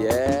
Yeah.